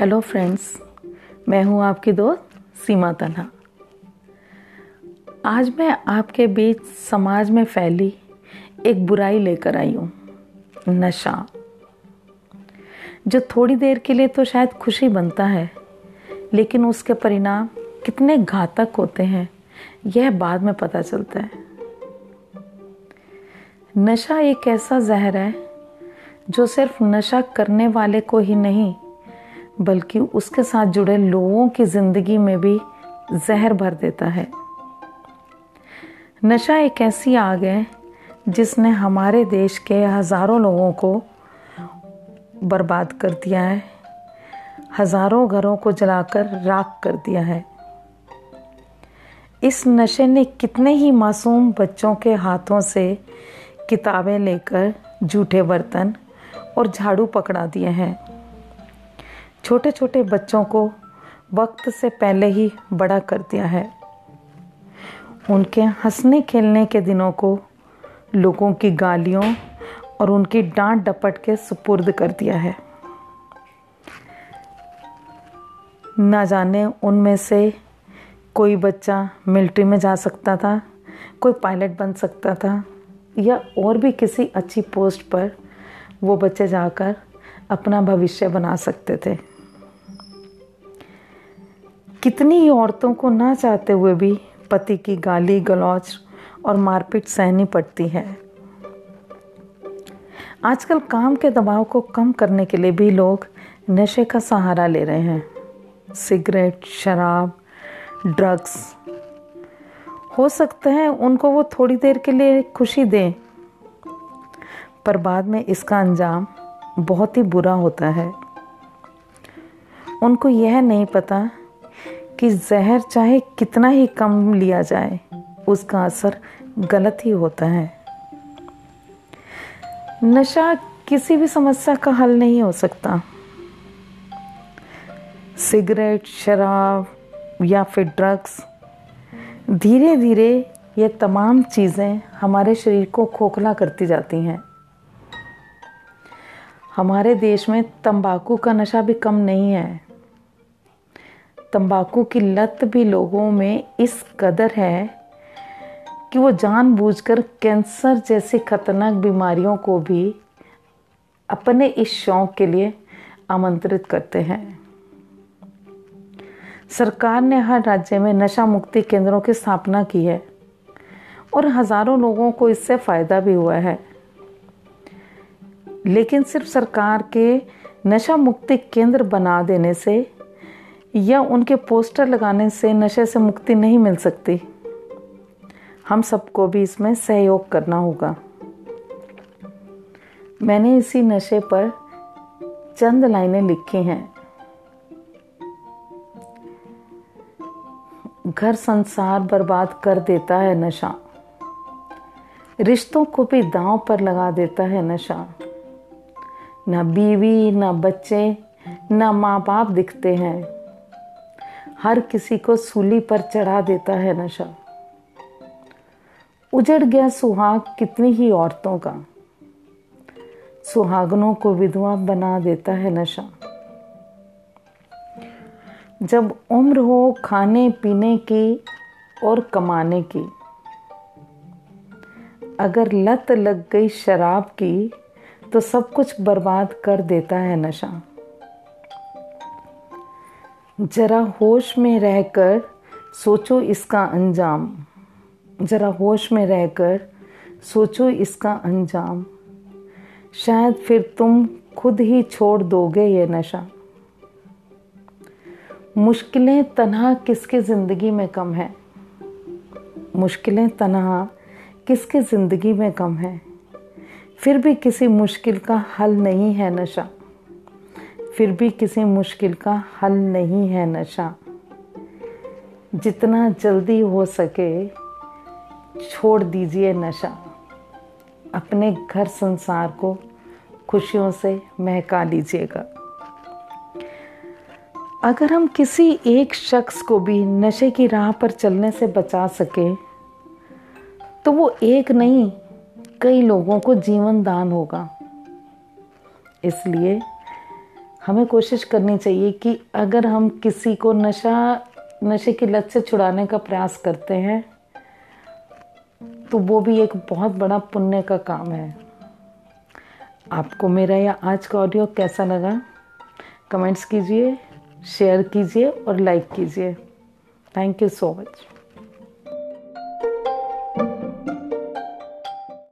Hello friends मैं हूँ आपकी दोस्त सीमा तन्हा। आज मैं आपके बीच समाज में फैली एक बुराई लेकर आई हूँ, नशा। जो थोड़ी देर के लिए तो शायद खुशी बनता है, लेकिन उसके परिणाम कितने घातक होते हैं, यह बाद में पता चलता है। नशा एक ऐसा जहर है, जो सिर्फ़ नशा करने वाले को ही नहीं बल्कि उसके साथ जुड़े लोगों की ज़िंदगी में भी जहर भर देता है। नशा एक ऐसी आग है जिसने हमारे देश के हज़ारों लोगों को बर्बाद कर दिया है। हज़ारों घरों को जलाकर राख कर दिया है। इस नशे ने कितने ही मासूम बच्चों के हाथों से किताबें लेकर, जूठे बर्तन और झाड़ू पकड़ा दिए हैं। छोटे छोटे बच्चों को वक्त से पहले ही बड़ा कर दिया है। उनके हंसने खेलने के दिनों को लोगों की गालियों और उनकी डांट डपट के सुपुर्द कर दिया है। ना जाने उनमें से कोई बच्चा मिलिट्री में जा सकता था, कोई पायलट बन सकता था, या और भी किसी अच्छी पोस्ट पर वो बच्चे जाकर अपना भविष्य बना सकते थे। कितनी ही औरतों को ना चाहते हुए भी पति की गाली गलौच और मारपीट सहनी पड़ती है। आजकल काम के दबाव को कम करने के लिए भी लोग नशे का सहारा ले रहे हैं। सिगरेट, शराब, ड्रग्स। हो सकता है उनको वो थोड़ी देर के लिए खुशी दें, पर बाद में इसका अंजाम बहुत ही बुरा होता है। उनको यह नहीं पता कि जहर चाहे कितना ही कम लिया जाए, उसका असर गलत ही होता है। नशा किसी भी समस्या का हल नहीं हो सकता। सिगरेट, शराब या फिर ड्रग्स धीरे धीरे ये तमाम चीज़ें हमारे शरीर को खोखला करती जाती हैं। हमारे देश में तंबाकू का नशा भी कम नहीं है। तंबाकू की लत भी लोगों में इस कदर है कि वो जानबूझकर कैंसर जैसी खतरनाक बीमारियों को भी अपने इस शौक के लिए आमंत्रित करते हैं। सरकार ने हर राज्य में नशा मुक्ति केंद्रों की स्थापना की है और हज़ारों लोगों को इससे फ़ायदा भी हुआ है। लेकिन सिर्फ़ सरकार के नशा मुक्ति केंद्र बना देने से या उनके पोस्टर लगाने से, नशे से मुक्ति नहीं मिल सकती। हम सबको भी इसमें सहयोग करना होगा। मैंने इसी नशे पर चंद लाइनें लिखी हैं। घर संसार बर्बाद कर देता है नशा। रिश्तों को भी दांव पर लगा देता है नशा। ना बीवी, ना बच्चे, ना माँ बाप दिखते हैं। हर किसी को सूली पर चढ़ा देता है नशा। उजड़ गया सुहाग कितनी ही औरतों का। सुहागनों को विधवा बना देता है नशा। जब उम्र हो खाने पीने की और कमाने की, अगर लत लग गई शराब की तो सब कुछ बर्बाद कर देता है नशा। जरा होश में रहकर सोचो इसका अंजाम। जरा होश में रहकर सोचो इसका अंजाम। शायद फिर तुम खुद ही छोड़ दोगे ये नशा। मुश्किलें तनहा किसके ज़िंदगी में कम है? मुश्किलें तनहा किसके ज़िंदगी में कम है? फिर भी किसी मुश्किल का हल नहीं है नशा। फिर भी किसी मुश्किल का हल नहीं है नशा। जितना जल्दी हो सके छोड़ दीजिए नशा। अपने घर संसार को खुशियों से महका लीजिएगा। अगर हम किसी एक शख्स को भी नशे की राह पर चलने से बचा सके तो वो एक नहीं, कई लोगों को जीवन दान होगा। इसलिए हमें कोशिश करनी चाहिए कि अगर हम किसी को नशा, नशे की लत से छुड़ाने का प्रयास करते हैं तो वो भी एक बहुत बड़ा पुण्य का काम है। आपको मेरा यह आज का ऑडियो कैसा लगा? कमेंट्स कीजिए शेयर कीजिए और लाइक कीजिए। Thank you so much